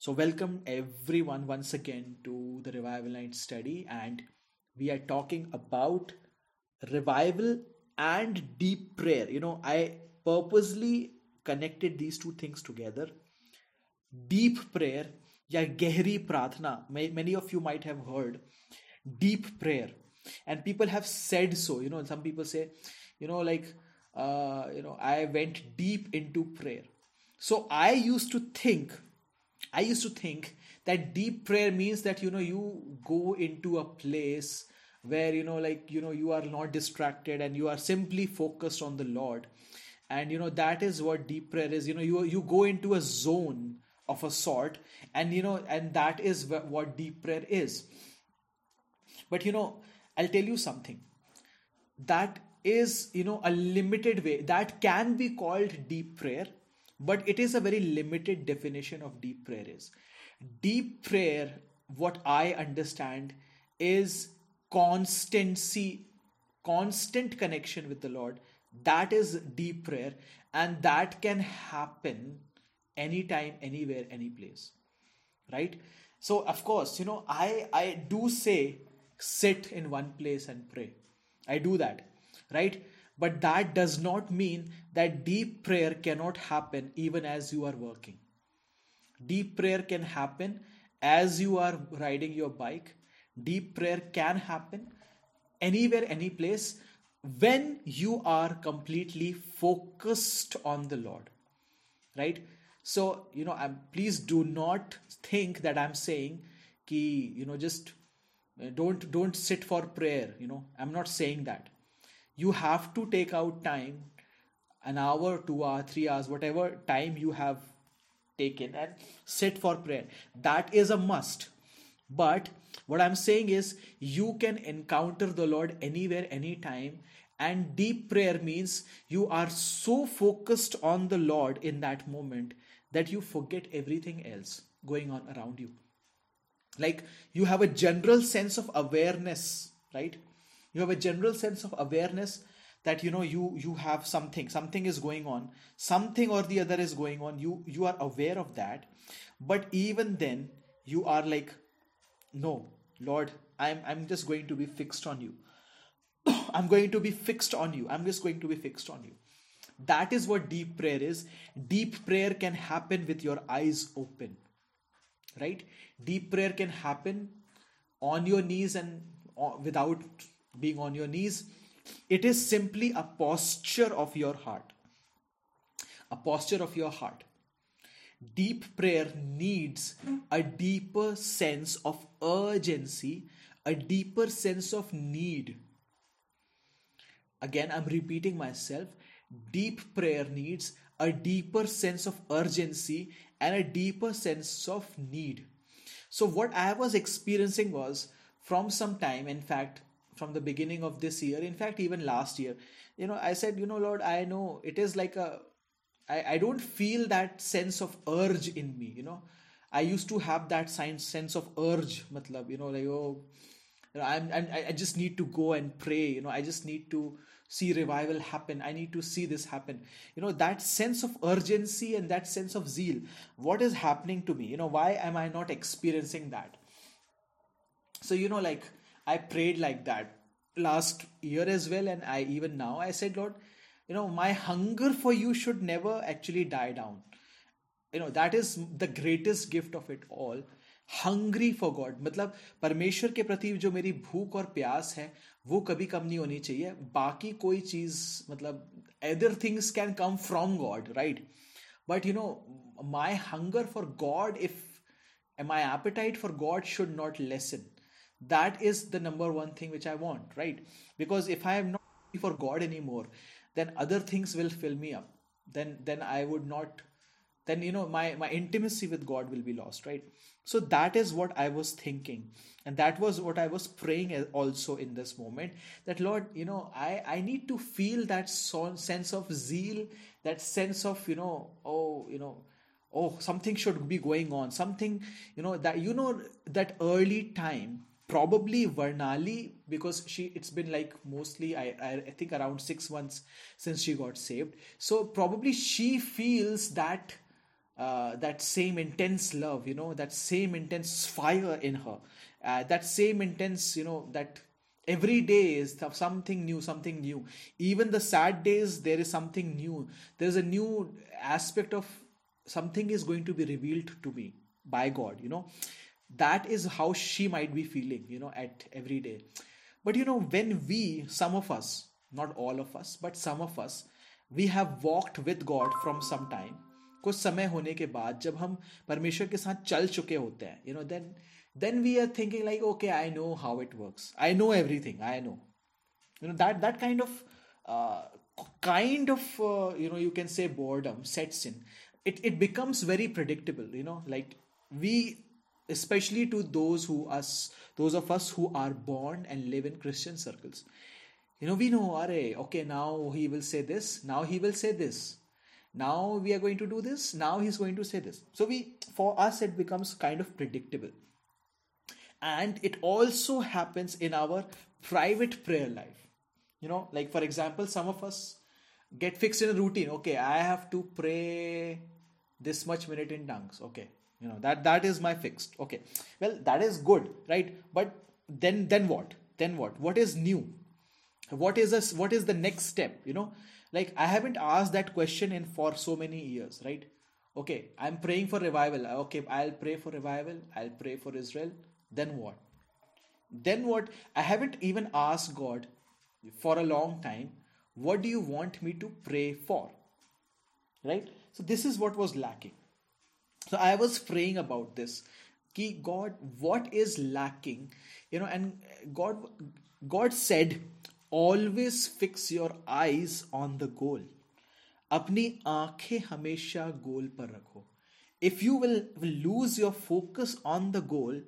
So, welcome everyone once again to the Revival Night study, and we are talking about revival and deep prayer. You know, I purposely connected these two things together. Deep prayer, yeah, Gehri Prathna, many of you might have heard deep prayer, and people have said so. You know, some people say, you know, like, uh, you know, I went deep into prayer. So, I used to think I used to think that deep prayer means that you know you go into a place where you know like you know you are not distracted and you are simply focused on the Lord. And you know that is what deep prayer is. You know you you go into a zone of a sort and you know and that is what deep prayer is. But you know I'll tell you something. That is you know a limited way. That can be called deep prayer but it is a very limited definition of deep prayer is. Deep prayer what i understand is constancy constant connection with the lord. That is deep prayer. And that can happen anytime anywhere any place. Right? So of course you know i i do say sit in one place and pray. I do that. Right but that does not mean that deep prayer cannot happen even as you are working. Deep prayer can happen as you are riding your bike. Deep prayer can happen anywhere, any place when you are completely focused on the Lord. Right? So, you know, I'm, please do not think that I'm saying ki, you know, just uh, don't don't sit for prayer you know i'm not saying that you have to take out time an hour two hour three hours whatever time you have taken and sit for prayer. That is a must. But what i'm saying is you can encounter the lord anywhere anytime and deep prayer means you are so focused on the lord in that moment that you forget everything else going on around you. Like you have a general sense of awareness right you have a general sense of awareness that you know you you have something something is going on something or the other is going on. You you are aware of that. But even then you are like no lord i'm i'm just going to be fixed on you. I'm going to be fixed on you. I'm just going to be fixed on you. That is what deep prayer is. Deep prayer can happen with your eyes open right? Deep prayer can happen on your knees and without being on your knees. It is simply a posture of your heart. A posture of your heart. Deep prayer needs a deeper sense of urgency, a deeper sense of need. Again, I'm repeating myself. Deep prayer needs a deeper sense of urgency and a deeper sense of need. So, what I was experiencing was from some time, in fact, from the beginning of this year. In fact even last year. You know i said you know lord i know it is like a i, I don't feel that sense of urge in me you know. I used to have that sense of urge matlab you know like oh you know, I'm, I'm i just need to go and pray you know i just need to see revival happen. I need to see this happen. You know that sense of urgency and that sense of zeal what is happening to me? You know why am i not experiencing that? So you know like I prayed like that last year as well, and I even now I said, Lord, you know, my hunger for you should never actually die down. You know, that is the greatest gift of it all. Hungry for God मतलब परमेश्वर के प्रति जो मेरी भूख और प्यास है वो कभी कम नहीं होनी चाहिए बाकी कोई चीज मतलब other things can come from God right but you know my hunger for God if my appetite for God should not lessen that is the number one thing which i want right? Because if i am not for god anymore then other things will fill me up. Then then i would not then you know my my intimacy with god will be lost right? So that is what i was thinking. And that was what i was praying also in this moment that lord you know i i need to feel that sense of zeal that sense of you know oh you know oh something should be going on. Something you know that you know that early time probably Varnali because she it's been like mostly I, I think around six months since she got saved. So probably she feels that uh, that same intense love you know that same intense fire in her. Uh, that same intense you know that every day is something new something new. Even the sad days there is something new. There's a new aspect of something is going to be revealed to me by god you know that is how she might be feeling you know at every day but you know when we some of us not all of us but some of us we have walked with god from some time कुछ समय होने के बाद जब हम परमेश्वर के साथ चल चुके होते हैं you know then then we are thinking like okay I know how it works I know everything I no you know that that kind of uh, kind of uh, you know you can say boredom sets in it it becomes very predictable you know like we especially to those who us those of us who are born and live in christian circles. You know we know are okay now he will say this now he will say this now we are going to do this now he's going to say this. So we for us it becomes kind of predictable. And it also happens in our private prayer life. You know like for example some of us get fixed in a routine. Okay i have to pray this much minute in tongues. Okay you know that that is my fixed. Okay. Well that is good right? But then then what? Then what? What is new? What is this what is the next step? You know like i haven't asked that question in for so many years right? Okay i'm praying for revival. Okay i'll pray for revival. I'll pray for israel. Then what? Then what? I haven't even asked god for a long time what do you want me to pray for? Right? So this is what was lacking so i was praying about this Ki god what is lacking you know and god god said always fix your eyes on the goal अपनी आंखें हमेशा गोल पर रखो if you will lose your focus on the goal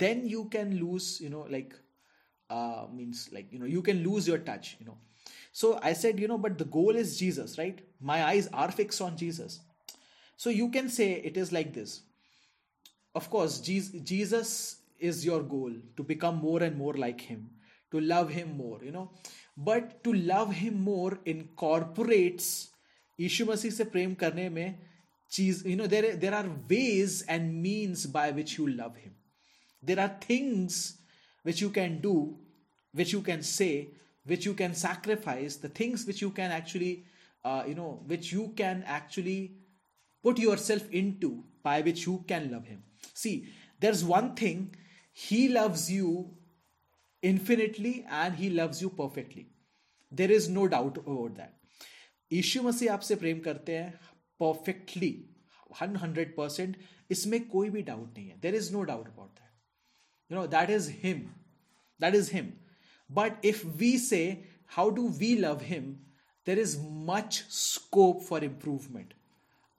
then you can lose you know like uh means like you know you can lose your touch you know so i said you know but the goal is jesus right my eyes are fixed on jesus so you can say it is like this of course jesus is your goal to become more and more like him to love him more you know but to love him more incorporates यीशु मसीह से प्रेम करने में चीज you no there there are ways and means by which you love him there are things which you can do which you can say, which you can sacrifice, the things which you can actually, uh, you know, which you can actually put yourself into by which you can love Him. See, there's one thing, He loves you infinitely and he loves you perfectly there is no doubt about that यीशु मसीह आपसे प्रेम करते हैं perfectly one hundred percent इसमें कोई भी doubt नहीं है there is no doubt about that you know that is him that is him but if we से how do we love him there is much scope for improvement.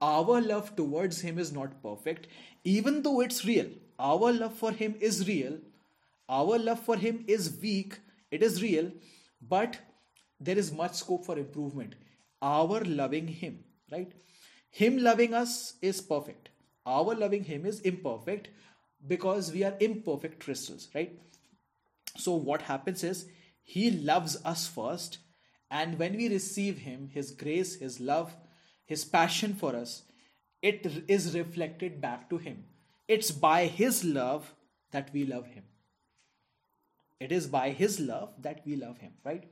Our love towards Him is not perfect, even though it's real. Our love for Him is real, our love for him is weak it is real. But there is much scope for improvement. Our loving him right? Him loving us is perfect. Our loving him is imperfect because we are imperfect crystals right? So what happens is he loves us first. And when we receive him his grace his love his passion for us it is reflected back to him it's by his love that we love him it is by His love that we love Him, right?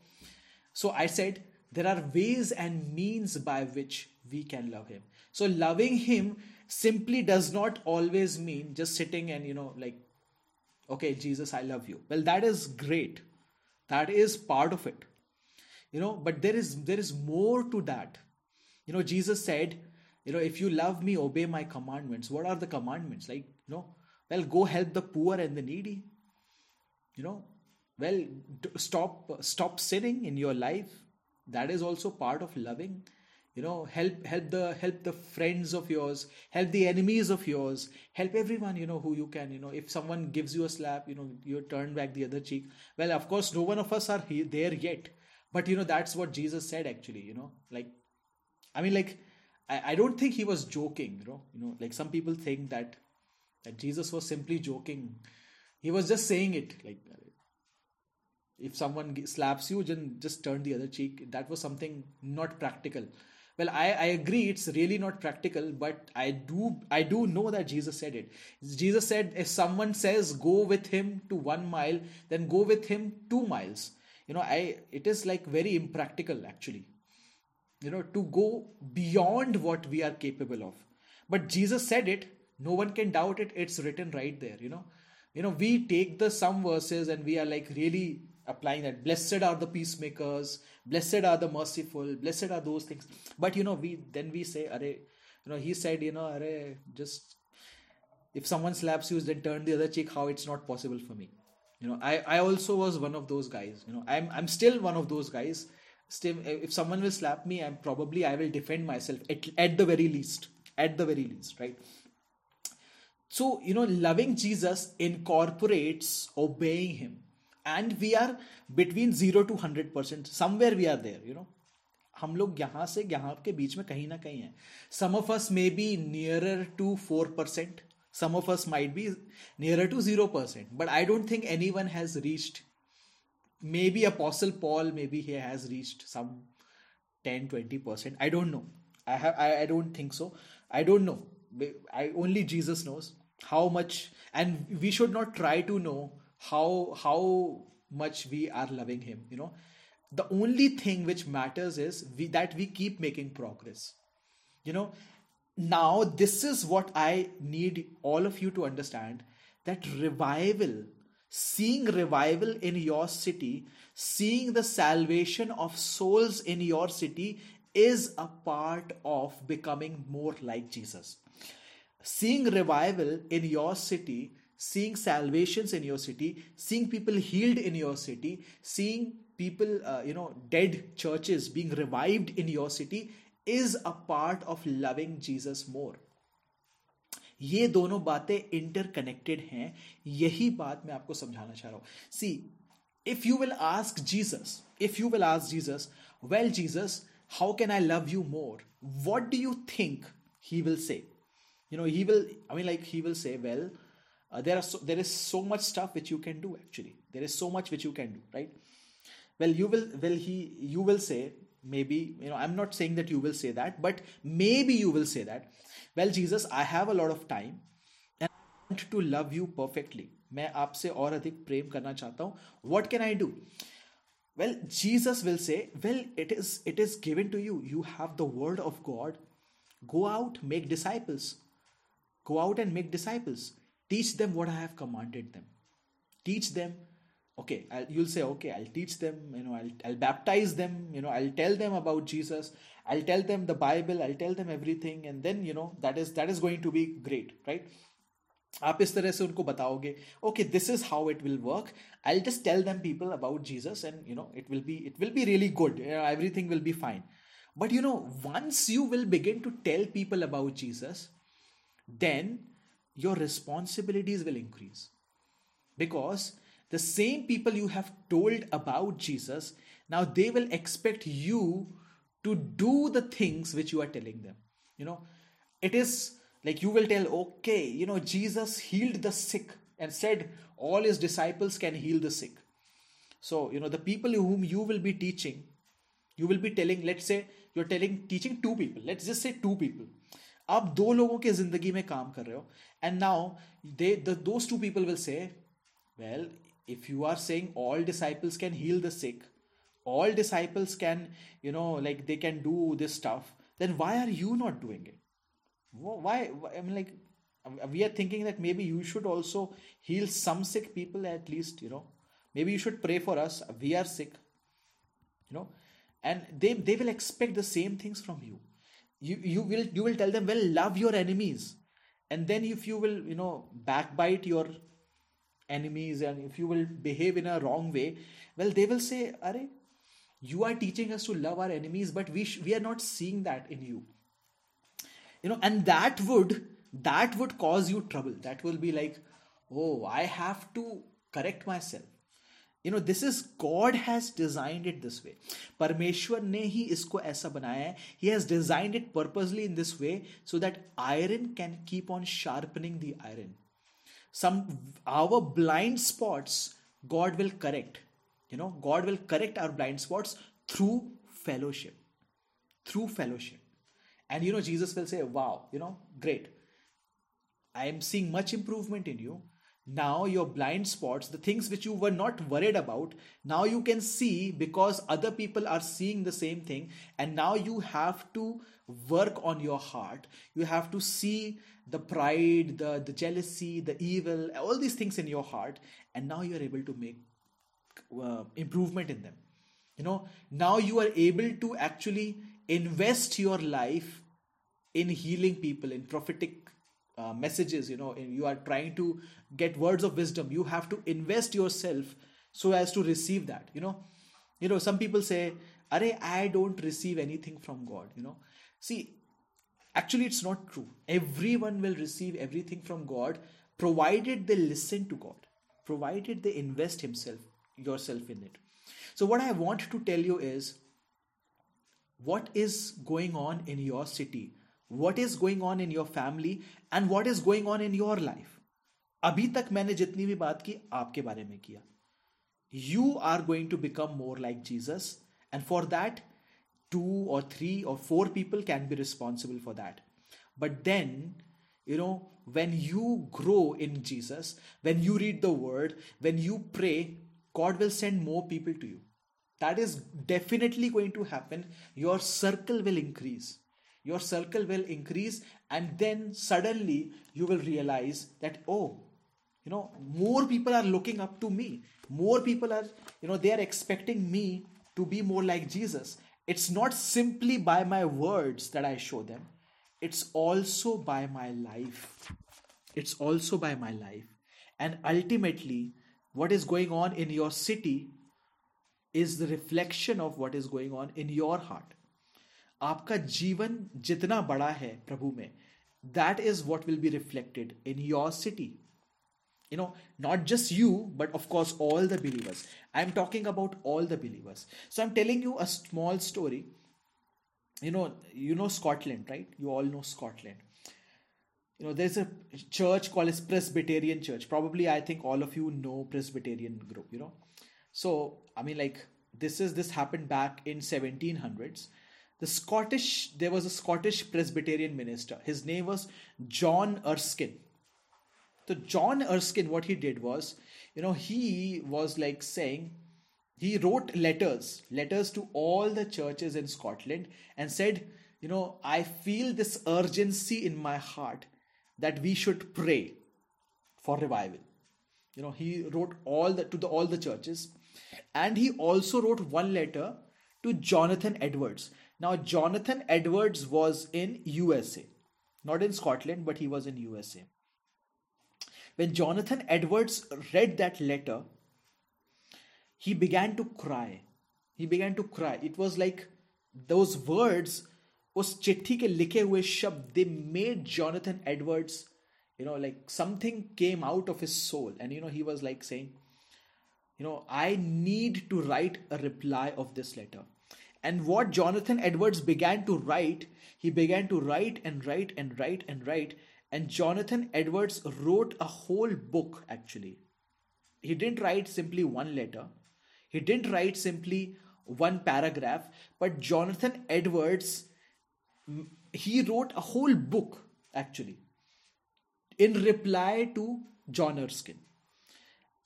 So I said there are ways and means by which we can love Him. So loving Him simply does not always mean just sitting and, you know, like, okay, Jesus, I love you. Well, that is great. That is part of it. You know, but there is there is more to that. You know, Jesus said, you know, if you love me, obey my commandments. What are the commandments? Like, you know, well, go help the poor and the needy. You know, well stop stop sinning in your life. That is also part of loving. You know help help the help the friends of yours. Help the enemies of yours. Help everyone you know who you can. You know if someone gives you a slap you know you turn back the other cheek. Well of course no one of us are there yet. But you know that's what jesus said actually you know like i mean like I, I don't think he was joking you know you know like some people think that that jesus was simply joking. He was just saying it like if someone slaps you then just turn the other cheek. That was something not practical. Well I, I agree it's really not practical but i do i do know that jesus said it. Jesus said if someone says go with him to one mile then go with him two miles you know i it is like very impractical actually you know to go beyond what we are capable of. But jesus said it. No one can doubt it. It's written right there you know. You know we take the some verses and we are like really applying that. Blessed are the peacemakers. Blessed are the merciful. Blessed are those things. But you know we then we say are you know he said you know are just if someone slaps you then turn the other cheek. How it's not possible for me. You know i i also was one of those guys you know. I'm i'm still one of those guys still if someone will slap me i'm probably i will defend myself at, at the very least at the very least right so you know loving jesus incorporates obeying him and we are between 0 to 100% somewhere we are there you know हम लोग यहाँ से यहाँ के बीच में कहीं ना कहीं हैं some of us may be nearer to four percent some of us might be nearer to 0% but i don't think anyone has reached maybe apostle paul maybe he has reached some 10 20% i don't know. I have I, I don't think so. I don't know. I only jesus knows how much and we should not try to know how how much we are loving him you know. The only thing which matters is we, that we keep making progress. You know now this is what i need all of you to understand that revival seeing revival in your city, seeing the salvation of souls in your city is a part of becoming more like Jesus. Seeing revival in your city, seeing salvations in your city, seeing people healed in your city, seeing people, uh, you know, dead churches being revived in your city is a part of loving Jesus more. ये दोनों बातें interconnected हैं, यही बात मैं आपको समझाना चाह रहा हूँ। See if you will ask Jesus if you will ask Jesus well Jesus how can I love you more what do you think he will say you know he will I mean like he will say well there are there is so much stuff which you can do actually there is so much which you can do right well you will will he you will say maybe you know I am not saying that you will say that but maybe you will say that well jesus i have a lot of time and i want to love you perfectly मैं आपसे और अधिक प्रेम करना चाहता हूं what can i do well jesus will say well it is it is given to you you have the word of god go out make disciples go out and make disciples teach them what i have commanded them teach them okay I'll, you'll say okay i'll teach them you know I'll, I'll baptize them you know i'll tell them about jesus i'll tell them the bible i'll tell them everything and then you know that is that is going to be great right आप इस तरह से उनको बताओगे okay this is how it will work I just tell them people about Jesus and you know it will be it will be really good everything will be fine but you know once you will begin to tell people about jesus then your responsibilities will increase because the same people you have told about Jesus, now they will expect you to do the things which you are telling them. You know, it is like you will tell, okay, you know, Jesus healed the sick and said all his disciples can heal the sick. So, you know, the people whom you will be teaching, you will be telling, let's say, you're telling, teaching two people, let's just say two people. आप दो लोगों के जिंदगी में काम कर रहे हो and now they those two people will say well if you are saying all disciples can heal the sick all disciples can you know like they can do this stuff then why are you not doing it? Why i mean like uh, we are thinking that maybe you should also heal some sick people at least you know. Maybe you should pray for us. We are sick you know. And they they will expect the same things from you. You you will you will tell them well love your enemies. And then if you will you know backbite your enemies and if you will behave in a wrong way well they will say are you are teaching us to love our enemies but we sh- we are not seeing that in you you know and that would that would cause you trouble that will be like oh i have to correct myself you know this is god has designed it this way परमेश्वर ने ही इसको ऐसा बनाया है he has designed it purposely in this way so that iron can keep on sharpening the iron some our blind spots god will correct you know god will correct our blind spots through fellowship through fellowship And you know, Jesus will say, Wow, you know, great. I am seeing much improvement in you. Now, your blind spots, the things which you were not worried about, now you can see because other people are seeing the same thing. And now you have to work on your heart. You have to see the pride, the, the jealousy, the evil, all these things in your heart. And now you're able to make uh, improvement in them. You know, now you are able to actually invest your life in healing people, in prophetic uh, messages you know you are trying to get words of wisdom. You have to invest yourself so as to receive that you know. You know some people say are i don't receive anything from god you know. See actually it's not true. Everyone will receive everything from god provided they listen to god provided they invest himself yourself in it. So what i want to tell you is what is going on in your city what is going on in your family and what is going on in your life अभी तक मैंने जितनी भी बात की आपके बारे में किया you are going to become more like Jesus and for that two or three or four people can be responsible for that but then you know when you grow in Jesus when you read the word when you pray God will send more people to you that is definitely going to happen your circle will increase your circle will increase and then suddenly you will realize that oh you know more people are looking up to me. More people are you know they are expecting me to be more like jesus. It's not simply by my words that i show them. It's also by my life. It's also by my life. And ultimately what is going on in your city is the reflection of what is going on in your heart आपका जीवन जितना बड़ा है प्रभु में that is what will be reflected in your city you know not just you but of course all the believers i'm talking about all the believers so i'm telling you a small story you know you know scotland right you all know scotland you know there's a church called as presbyterian church probably i think all of you know presbyterian group you know so i mean like this is this happened back in 1700s the Scottish, there was a Scottish Presbyterian minister. His name was John Erskine. So, John Erskine, what he did was, you know, he was like saying, he wrote letters, letters to all the churches in Scotland and said, you know, I feel this urgency in my heart that we should pray for revival. You know, he wrote all the to the all the churches, and he also wrote one letter to Jonathan Edwards. Now, Jonathan Edwards was in USA, not in Scotland, but he was in USA. When Jonathan Edwards read that letter, he began to cry. He began to cry. It was like those words, उस चिट्ठी के लिखे हुए शब्द they made Jonathan Edwards, you know, like something came out of his soul. And, you know, he was like saying, you know, I need to write a reply of this letter. and what Jonathan Edwards began to write, he began to write and write and write and write. And Jonathan Edwards wrote a whole book actually. He didn't write simply one letter, he didn't write simply one paragraph, but Jonathan Edwards, he wrote a whole book actually in reply to John Erskine.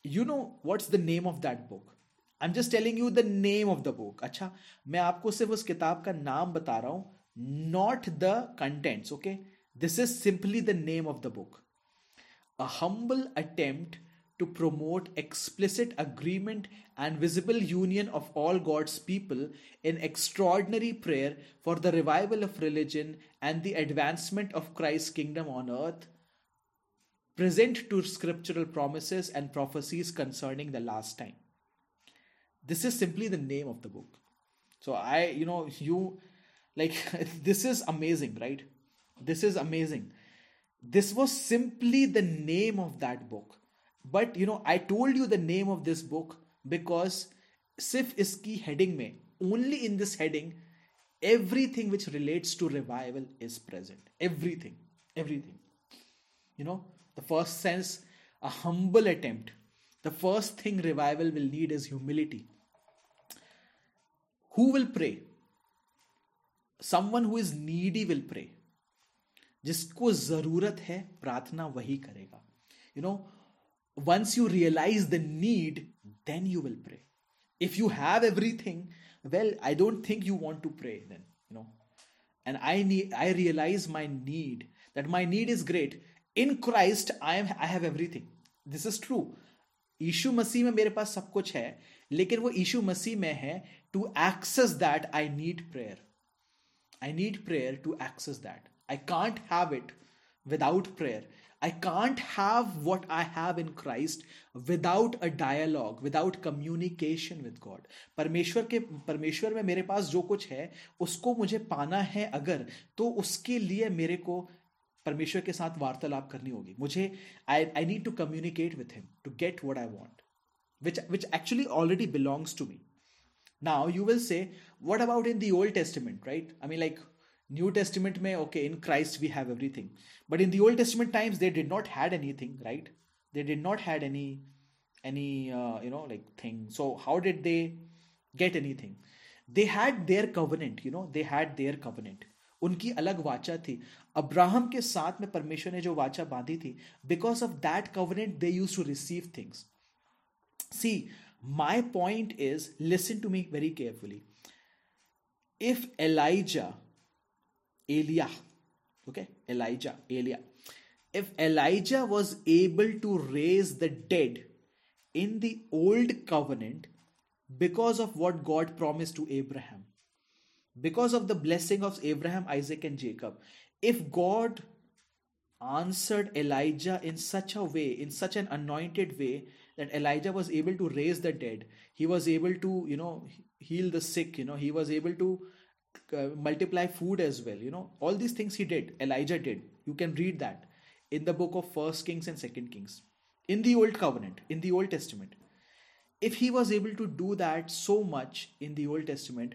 You know what's the name of that book? I am just telling you the name of the book अच्छा मैं आपको सिर्फ उस किताब का नाम बता रहा हूं not the contents okay this is simply the name of the book a humble attempt to promote explicit agreement and visible union of all God's people in extraordinary prayer for the revival of religion and the advancement of Christ's kingdom on earth, present to scriptural promises and prophecies concerning the last time this is simply the name of the book. So i you know you like this is amazing right? This is amazing. This was simply the name of that book. But you know i told you the name of this book because sif iski heading mein only in this heading everything which relates to revival is present. Everything. Everything. You know the first sense a humble attempt. The first thing revival will need is humility who will pray? Someone who is needy will pray. जिसको ज़रूरत है, प्रार्थना वही करेगा। You know once you realize the need then you will pray if you have everything well I don't think you want to pray then you know and I need I realize my need that my need is great in Christ I am I have everything this is true Yeshu Masih में मेरे पास सब कुछ है, लेकिन वो ईशु मसीह में है to access that I need prayer I need prayer to access that I can't have it without prayer I can't have what I have in Christ without a dialogue, without communication with God. परमेश्वर के परमेश्वर में मेरे पास जो कुछ है उसको मुझे पाना है अगर तो उसके लिए मेरे को परमेश्वर के साथ वार्तालाप करनी होगी। मुझे I I need to communicate with him to get what I want which which actually already belongs to me now you will से what about in the old testament right I mean like new testament में okay in Christ we have everything but in the old testament times they did not had anything right they did not had any any uh, you know like thing so how did they get anything they had their covenant you know they had their covenant उनकी अलग वाचा थी Abraham के साथ में परमेश्वर ने जो वाचा बांधी थी because of that covenant they used to receive things see my point is listen to me very carefully. If Elijah, Elia, okay, Elijah, Elia, if Elijah was able to raise the dead in the old covenant because of what God promised to Abraham, because of the blessing of Abraham, Isaac, and Jacob, if God answered Elijah in such a way, in such an anointed way, that Elijah was able to raise the dead, he was able to, you know, heal the sick, you know, he was able to uh, multiply food as well, you know, all these things he did, Elijah did. You can read that in the book of First Kings and Second Kings, in the Old Covenant, in the Old Testament. If he was able to do that so much in the Old Testament,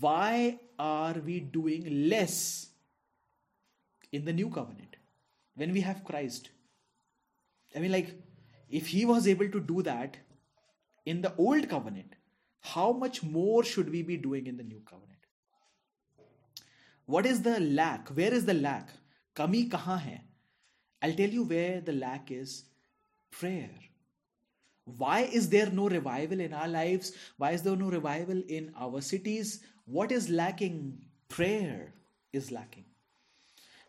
why are we doing less in the new covenant when we have Christ? I mean, like, if he was able to do that in the old covenant, how much more should we be doing in the new covenant? What is the lack? Where is the lack? Kami kahan hai? I'll tell you where the lack is prayer. Why is there no revival in our lives? Why is there no revival in our cities? What is lacking? Prayer is lacking.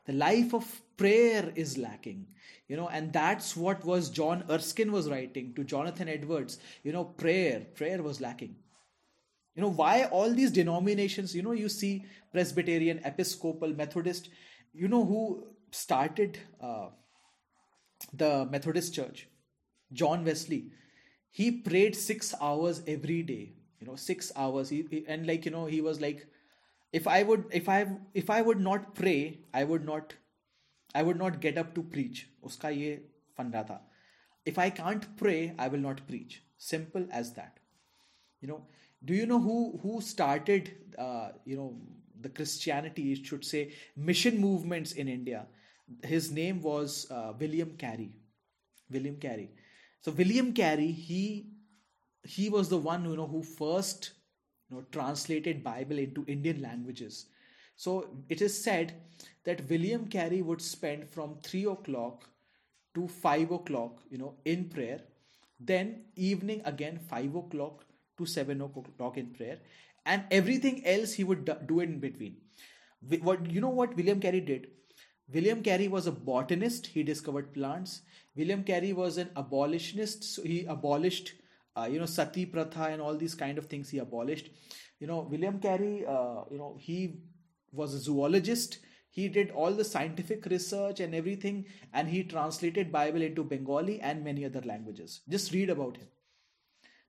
The life of prayer is lacking. You know, and that's what was John Erskine was writing to Jonathan Edwards. You know, prayer, prayer was lacking. You know, why all these denominations, you know, you see Presbyterian, Episcopal, Methodist, you know, who started uh, the Methodist Church? John Wesley he prayed six hours every day you know six hours he, he, and like you know he was like if i would if i if i would not pray i would not i would not get up to preach. uska ye fanda tha if i can't pray i will not preach. Simple as that. You know do you know who who started uh, you know the christianity should say mission movements in india? His name was uh, william carey. William carey. So William Carey, he he was the one you know who first know translated Bible into Indian languages. So it is said that William Carey would spend from three o'clock to five o'clock, you know, in prayer. Then evening again five o'clock to seven o'clock in prayer, and everything else he would do in between. What you know what William Carey did? William Carey was a botanist. He discovered plants. William Carey was an abolitionist. So he abolished, uh, you know, sati pratha and all these kind of things. He abolished. You know, William Carey, uh, you know, he was a zoologist. He did all the scientific research and everything, and he translated Bible into Bengali and many other languages. Just read about him.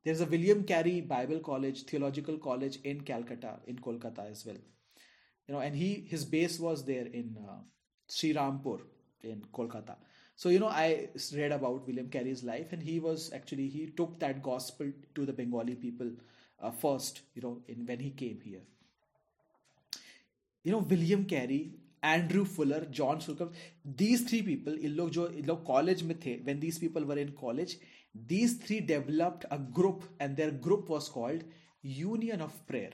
There's a William Carey Bible College, Theological College in Calcutta, in Kolkata as well. You know, and he his base was there in uh, Sri Rampur in Kolkata. So, you know, I read about William Carey's life, and he was actually, he took that gospel to the Bengali people uh, first, you know, in when he came here. You know, William Carey, Andrew Fuller, John Slocum, these three people, इन लोग जो इन लोग college में थे, when these people were in college, these three developed a group, and their group was called Union of Prayer.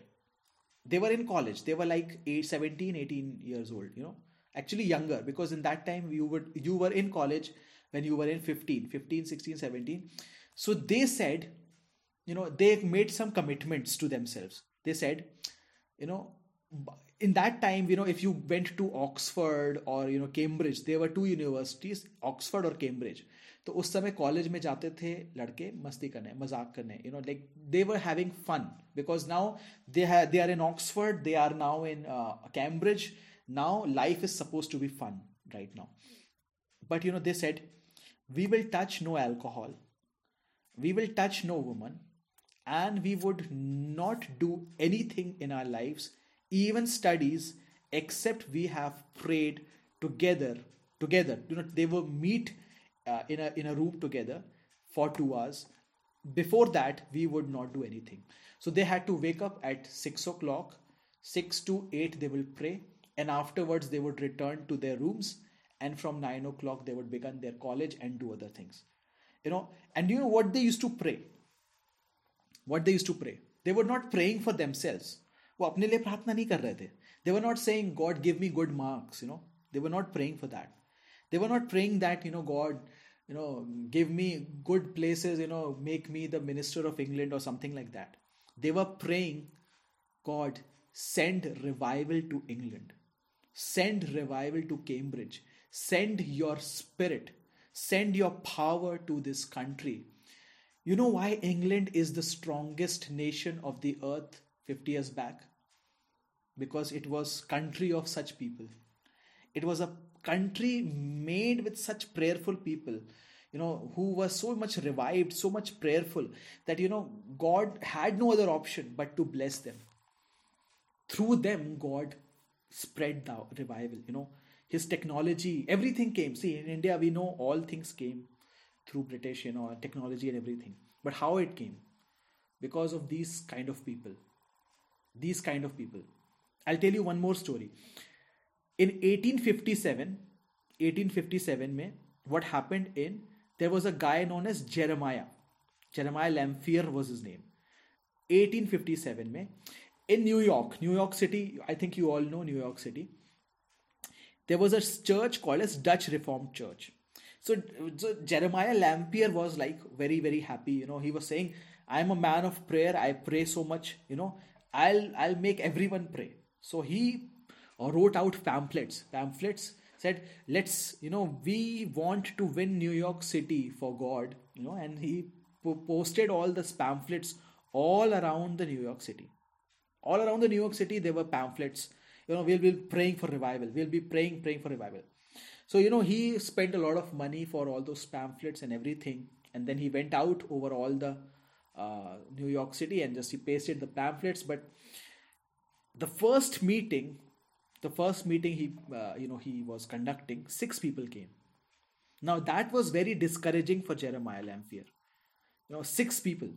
they were in college they were like 8, 17 18 years old you know actually younger because in that time you would you were in college when you were in 15 15 16 17 so they said you know they made some commitments to themselves they said you know in that time you know if you went to oxford or you know cambridge there were two universities oxford or cambridge तो उस समय college में जाते थे लड़के मस्ती करने मजाक करने you know like they were having fun because now they they are in Oxford they are now in Cambridge now life is supposed to be fun right now. But you know they said we will touch no alcohol. We will touch no woman. And we would not do anything in our lives even studies except we have prayed together together. You know they will meet uh, in a in a room together for 2 hours. Before that we would not do anything. So they had to wake up at 6 o'clock. 6 to 8 they will pray and afterwards they would return to their rooms and from 9 o'clock they would begin their college and do other things you know and you know what they used to pray what they used to pray they were not praying for themselves वो अपने लिए प्रार्थना नहीं कर रहे थे they were not saying god give me good marks you know they were not praying for that they were not praying that, you know, God, you know, give me good places, you know, make me the minister of England or something like that. They were praying, God, send revival to England, send revival to Cambridge, send your spirit, send your power to this country. You know why England is the strongest nation of the earth 50 years back? Because it was country of such people. It was a country made with such prayerful people you know who were so much revived so much prayerful that you know god had no other option but to bless them through them god spread the revival you know. His technology everything came. See in india we know all things came through british you know technology and everything. But how it came? Because of these kind of people. These kind of people. I'll tell you one more story. In 1857 1857 में what happened in there was a guy known as Jeremiah. Jeremiah Lanphier was his name. 1857 में in New York New York City I think you all know New York City there was a church called as Dutch Reformed Church. So, so Jeremiah Lanphier was like very very happy you know. He was saying I'm a man of prayer. I pray so much you know. I'll I'll make everyone pray. So he uh, wrote out pamphlets. Pamphlets said, let's, you know, we want to win New York City for God, you know, and he posted all the pamphlets all around the New York City. All around the New York City, there were pamphlets. You know, we'll be praying for revival. We'll be praying, praying for revival. So, you know, he spent a lot of money for all those pamphlets and everything. And then he went out over all the uh, New York City and just he pasted the pamphlets. But the first meeting the first meeting he uh, you know he was conducting six people came now that was very discouraging for jeremiah lanphier you know six people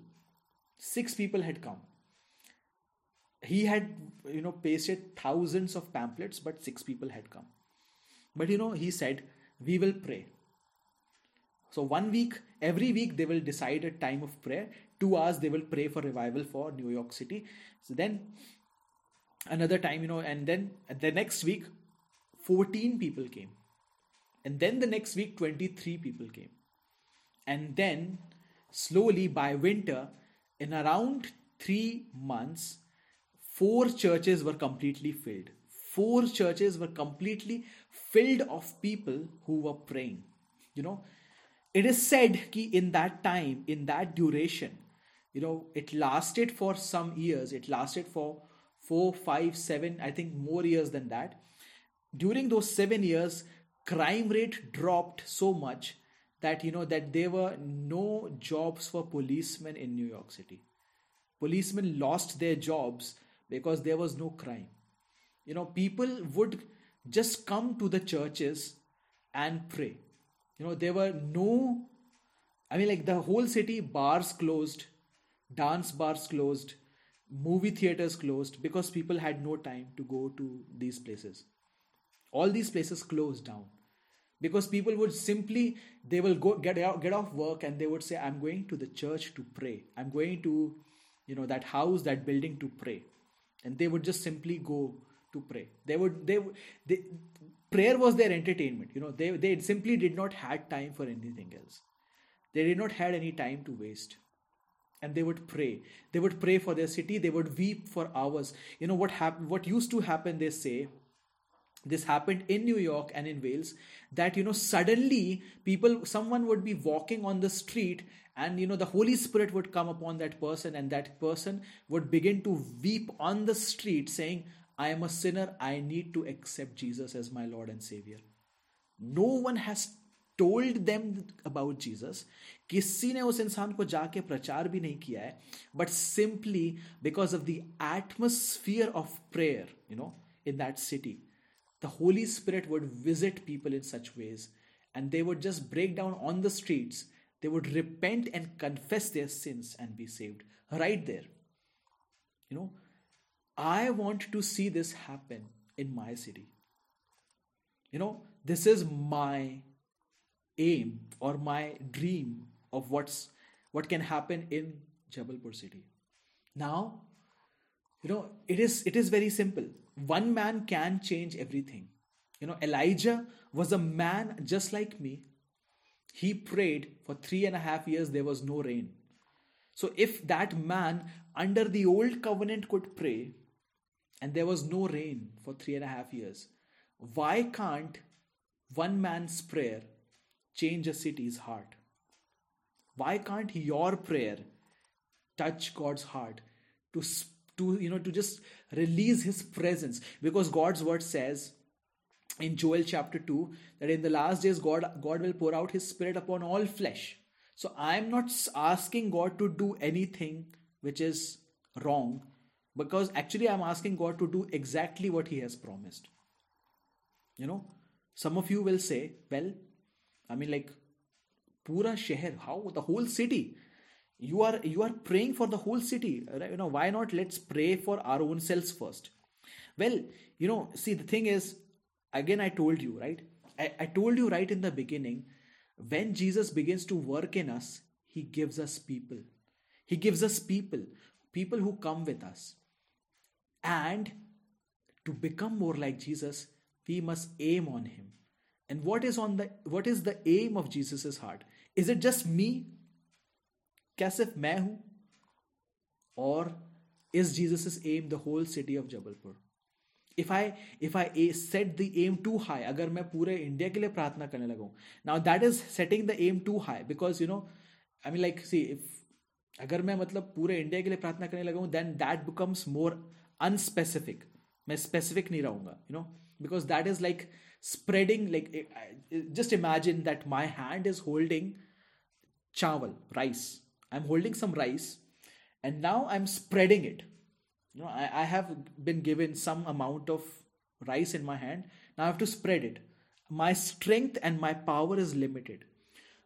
six people had come he had you know pasted thousands of pamphlets but six people had come. But you know he said we will pray. So one week every week they will decide a time of prayer. Two hours they will pray for revival for new york city. So then another time you know and then the next week 14 people came. And then the next week 23 people came. And then slowly by winter in around 3 months four churches were completely filled four churches were completely filled of people who were praying you know it is said ki in that time in that duration you know it lasted for some years it lasted for four, five, seven, I think more years than that. During those seven years, crime rate dropped so much that you know that there were no jobs for policemen in New York City. Policemen lost their jobs because there was no crime. You know, people would just come to the churches and pray. You know, there were no, I mean, like the whole city, bars closed, dance bars closed, movie theaters closed because people had no time to go to these places all these places closed down because people would simply they will go get out get off work and they would say i'm going to the church to pray i'm going to you know that house that building to pray and they would just simply go to pray they would they, they prayer was their entertainment you know. They, they simply did not had time for anything else. They did not had any time to waste. And they would pray. They would pray for their city. They would weep for hours. You know what happened what used to happen they say this happened in new york and in wales that you know suddenly people someone would be walking on the street and you know the holy spirit would come upon that person and that person would begin to weep on the street saying i am a sinner i need to accept jesus as my lord and savior no one has told them about jesus किसी ने उस इंसान को जाके प्रचार भी नहीं किया है but simply because of the atmosphere of prayer you know in that city the Holy Spirit would visit people in such ways and they would just break down on the streets. they would repent and confess their sins and be saved right there. You know, I want to see this happen in my city. You know, this is my aim or my dream of what's what can happen in Jabalpur city. Now, you know, it is it is very simple one man can change everything. You know, Elijah was a man just like me. He prayed for three and a half years, there was no rain. So, if that man under the old covenant could pray and there was no rain for three and a half years, why can't one man's prayer change a city's heart? Why can't your prayer touch God's heart to to you know to just release his presence because god's word says in joel chapter 2 that in the last days god god will pour out his spirit upon all flesh. So i'm not asking god to do anything which is wrong because actually i'm asking god to do exactly what he has promised. You know some of you will say well i mean like pura sheher how the whole city? You are you are praying for the whole city right? you know why not? Let's pray for our own selves first. Well you know see the thing is again i told you right I, I told you right in the beginning when jesus begins to work in us he gives us people he gives us people people who come with us and to become more like jesus we must aim on him and what is on the what is the aim of jesus's heart is it just me क्या सिर्फ मैं हूं और is Jesus' aim the whole city of if I if I set the aim too high अगर मैं पूरे India के लिए प्रार्थना करने लगूँ now that is setting the aim too high because you know I mean like see if अगर मैं मतलब पूरे इंडिया के लिए प्रार्थना करने लगूँ then that becomes more unspecific मैं स्पेसिफिक नहीं रहूँगा you know because that is like spreading like just imagine that my hand is holding chawal rice I am holding some rice and now I am spreading it You know, I, I have been given some amount of rice in my hand. Now I have to spread it. My strength and my power is limited.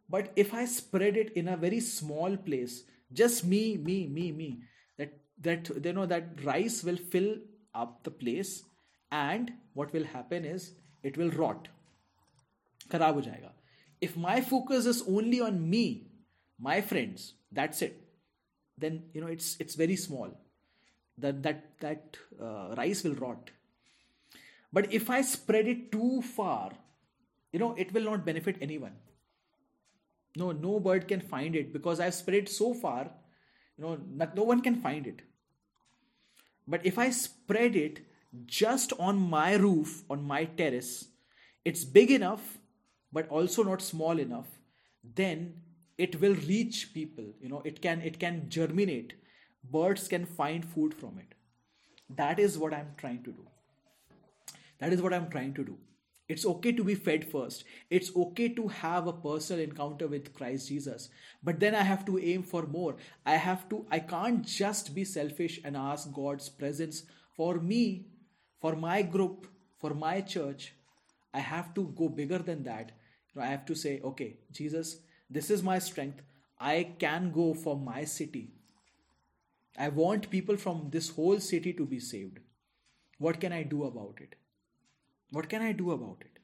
But if I spread it in a very small place, just me, me, me, me, that that you know that rice will fill up the place, and what will happen is it will rot. खराब हो जाएगा. If my focus is only on me, my friends, that's it then you know it's it's very small that that that uh, rice will rot. But if i spread it too far you know it will not benefit anyone. No no bird can find it because i've spread it so far you know not, no one can find it. But if i spread it just on my roof on my terrace it's big enough but also not small enough then it will reach people you know it can it can germinate birds can find food from it. That is what i'm trying to do. That is what i'm trying to do. It's okay to be fed first. It's okay to have a personal encounter with christ jesus. But then i have to aim for more. I have to i can't just be selfish and ask god's presence for me for my group for my church. I have to go bigger than that. You know, i have to say okay jesus this is my strength. I can go for my city. I want people from this whole city to be saved. What can I do about it? What can I do about it?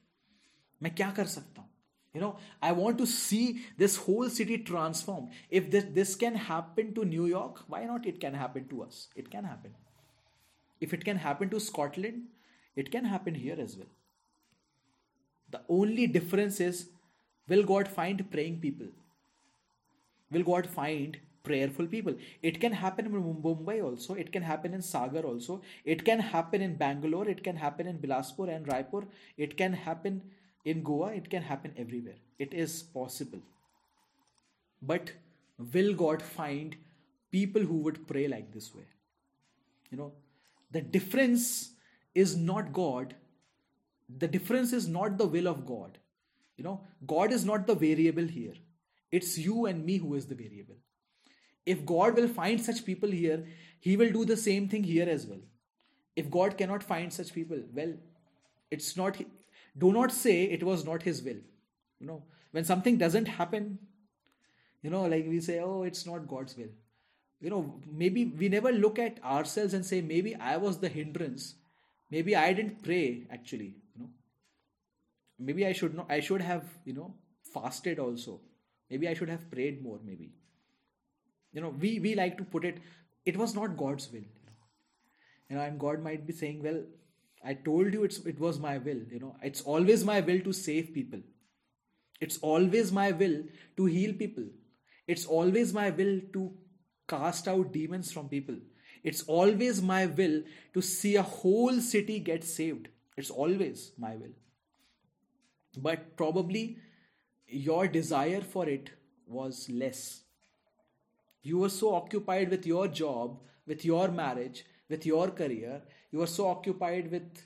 मैं क्या कर सकता हूँ you know i want to see this whole city transformed if this, this can happen to new york why not it can happen to us it can happen If it can happen to Scotland, it can happen here as well. The only difference is will God find praying people? Will God find prayerful people? It can happen in Mumbai also, it can happen in Sagar also, it can happen in Bangalore, it can happen in Bilaspur and Raipur, it can happen in Goa, it can happen everywhere. It is possible. But will God find people who would pray like this way? You know, the difference is not God, the difference is not the will of God. You know, God is not the variable here. It's you and me who is the variable. If God will find such people here, He will do the same thing here as well. If God cannot find such people, well, it's not. Do not say it was not His will. You know, when something doesn't happen, you know, like we say, oh, it's not God's will. You know, maybe we never look at ourselves and say, maybe I was the hindrance. Maybe I didn't pray actually. You know, maybe I should not. I should have, you know, fasted also maybe i should have prayed more maybe you know we we like to put it it was not god's will you know, you know and god might be saying well i told you it's it was my will you know. It's always my will to save people. It's always my will to heal people. It's always my will to cast out demons from people. It's always my will to see a whole city get saved. It's always my will. But probably your desire for it was less. You were so occupied with your job, with your marriage, with your career. You were so occupied with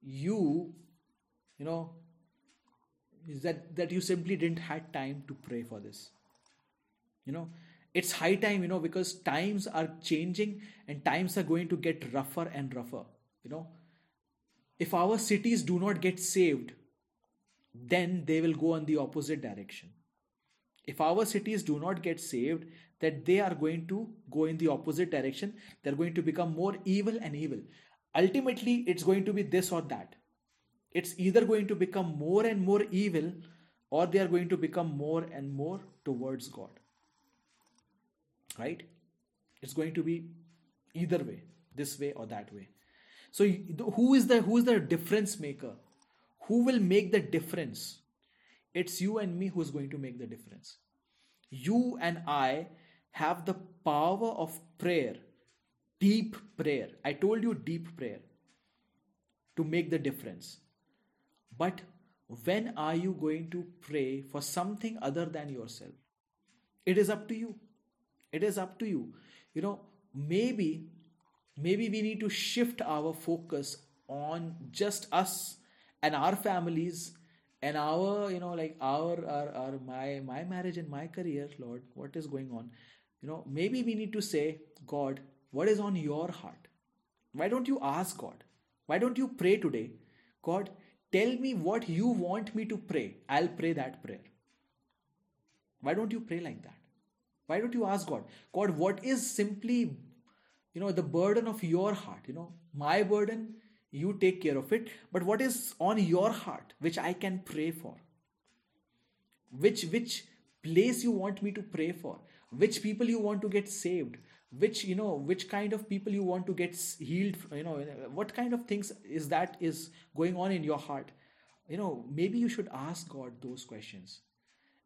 you, you know, that, that you simply didn't had time to pray for this. You know, it's high time, you know, because times are changing and times are going to get rougher and rougher. You know, if our cities do not get saved, then they will go in the opposite direction. If our cities do not get saved, that they are going to go in the opposite direction, they're going to become more evil and evil. Ultimately, it's going to be this or that. It's either going to become more and more evil, or they are going to become more and more towards God. Right? It's going to be either way, this way or that way. So who is the who is the difference maker? who will make the difference? It's you and me who's going to make the difference. You and I have the power of prayer, deep prayer. I told you deep prayer to make the difference. But when are you going to pray for something other than yourself? It is up to you. It is up to you. You know, maybe maybe we need to shift our focus on just us and our families and our you know like our, our our my my marriage and my career lord what is going on you know maybe we need to say god what is on your heart? Why don't you ask god? Why don't you pray today? God tell me what you want me to pray. I'll pray that prayer. Why don't you pray like that? Why don't you ask god god what is simply you know the burden of your heart? You know my burden you take care of it but what is on your heart which i can pray for? Which which place you want me to pray for which people you want to get saved which you know which kind of people you want to get healed you know what kind of things is that is going on in your heart? You know maybe you should ask god those questions.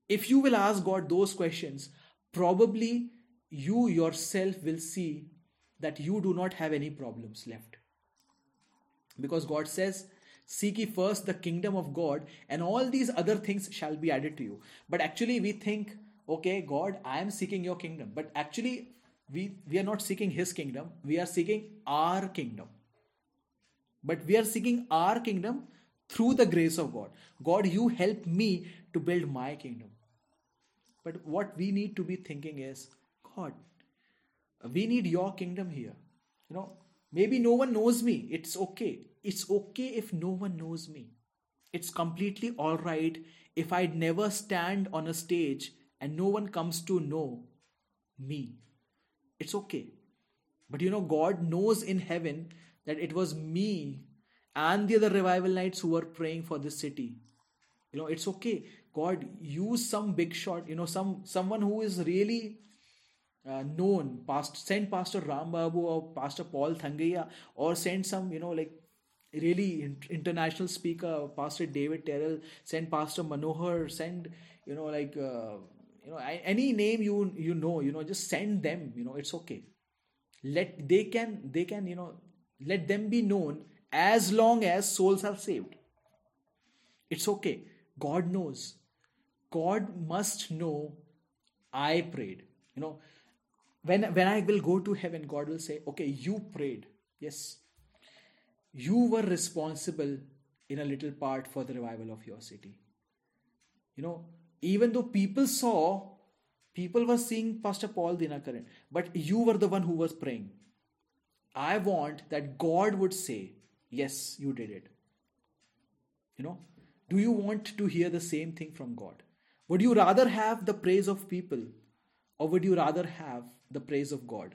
If you will ask god those questions probably you yourself will see that you do not have any problems left. Because God says, Seek ye first the kingdom of God, and all these other things shall be added to you. But actually, we think, okay, God, I am seeking your kingdom. But actually, we, we are not seeking his kingdom, we are seeking our kingdom. But we are seeking our kingdom through the grace of God. God, you help me to build my kingdom. But what we need to be thinking is, God, we need your kingdom here. You know, Maybe no one knows me. It's okay. It's okay if no one knows me. It's completely alright if I never stand on a stage and no one comes to know me. It's okay. But you know, God knows in heaven that it was me and the other revival nights who were praying for this city. You know, it's okay. God use some big shot, you know, some someone who is really uh, known past send pastor ram babu or pastor paul thangiah or send some you know like really international speaker pastor david terrell send pastor manohar send you know like uh, you know any name you you know you know just send them you know it's okay. Let they can they can you know let them be known as long as souls are saved. It's okay. God knows. God must know. I prayed. You know when when i will go to heaven god will say okay you prayed. Yes. You were responsible in a little part for the revival of your city. You know even though people saw people were seeing pastor paul dhinakaran but you were the one who was praying. I want that god would say yes you did it. You know? Do you want to hear the same thing from god? Would you rather have the praise of people or would you rather have the praise of god?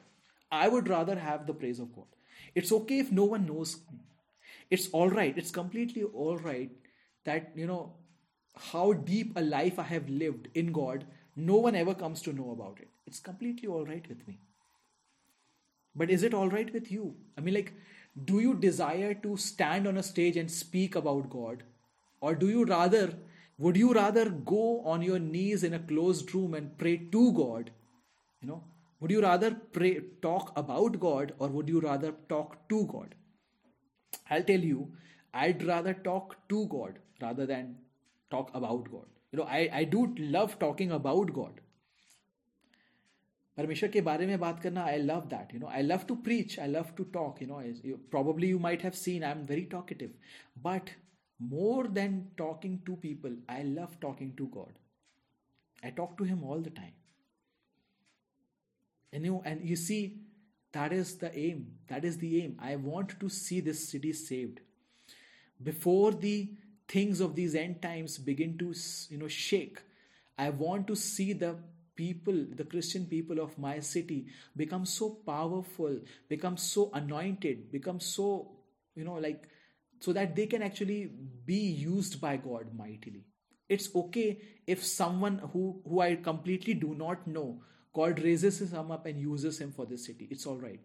I would rather have the praise of god. It's okay if no one knows it's all right. It's completely all right that you know how deep a life i have lived in god no one ever comes to know about it. It's completely all right with me. But is it all right with you? I mean like do you desire to stand on a stage and speak about god? Or do you rather would you rather go on your knees in a closed room and pray to god? You know would you rather pray talk about god or would you rather talk to god? I'll tell you, I'd rather talk to God rather than talk about God. You know, I, I do love talking about God. परमेश्वर के बारे में बात करना I love that you know I love to preach I love to talk you no probably you might have seen i'm very talkative but more than talking to people i love talking to god i talk to him all the time and you and you see that is the aim. That is the aim. I want to see this city saved. Before the things of these end times begin to you know shake, I want to see the people, the Christian people of my city, become so powerful, become so anointed, become so, you know, like, so that they can actually be used by God mightily. It's okay if someone who, who I completely do not know God raises him up and uses him for this city. It's all right.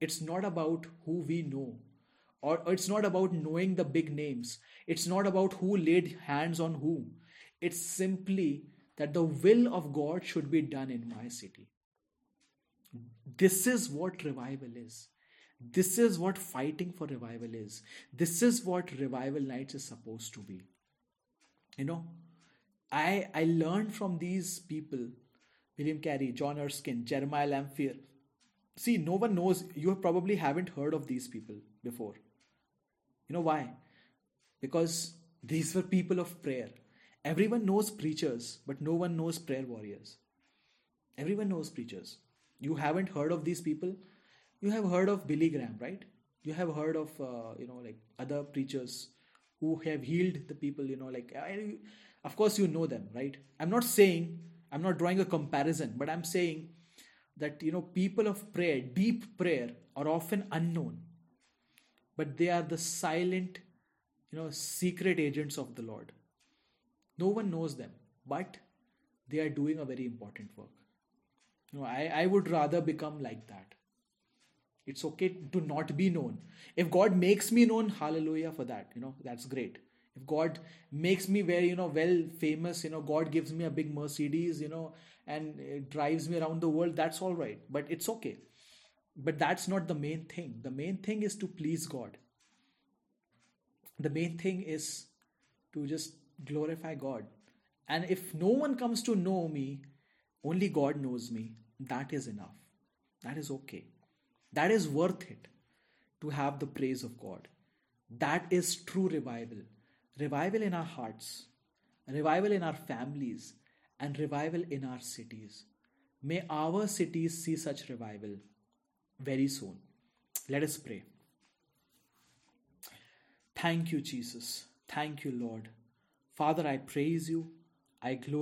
It's not about who we know, or, it's not about knowing the big names. It's not about who laid hands on whom. It's simply that the will of God should be done in my city. This is what revival is. This is what fighting for revival is. This is what revival nights is supposed to be. You know, I I learned from these people William Carey, John Erskine, Jeremiah Lanphier. See, no one knows. You probably haven't heard of these people before. You know why? Because these were people of prayer. Everyone knows preachers, but no one knows prayer warriors. Everyone knows preachers. You haven't heard of these people. You have heard of Billy Graham, right? You have heard of uh, you know like other preachers who have healed the people. You know like I, of course you know them, right? I'm not saying I'm not drawing a comparison, but I'm saying that you know people of prayer, deep prayer, are often unknown, but they are the silent, you know, secret agents of the Lord. No one knows them, but they are doing a very important work. You know, I, I would rather become like that. It's okay to not be known. If God makes me known, hallelujah for that. You know, that's great if god makes me very you know well famous you know god gives me a big mercedes you know and drives me around the world that's all right but it's okay but that's not the main thing. The main thing is to please god. The main thing is to just glorify god. And if no one comes to know me only god knows me that is enough. That is okay. That is worth it to have the praise of god. That is true revival. Revival in our hearts, revival in our families, and revival in our cities. May our cities see such revival very soon. Let us pray. Thank you, Jesus. Thank you, Lord. Father, I praise you. I glorify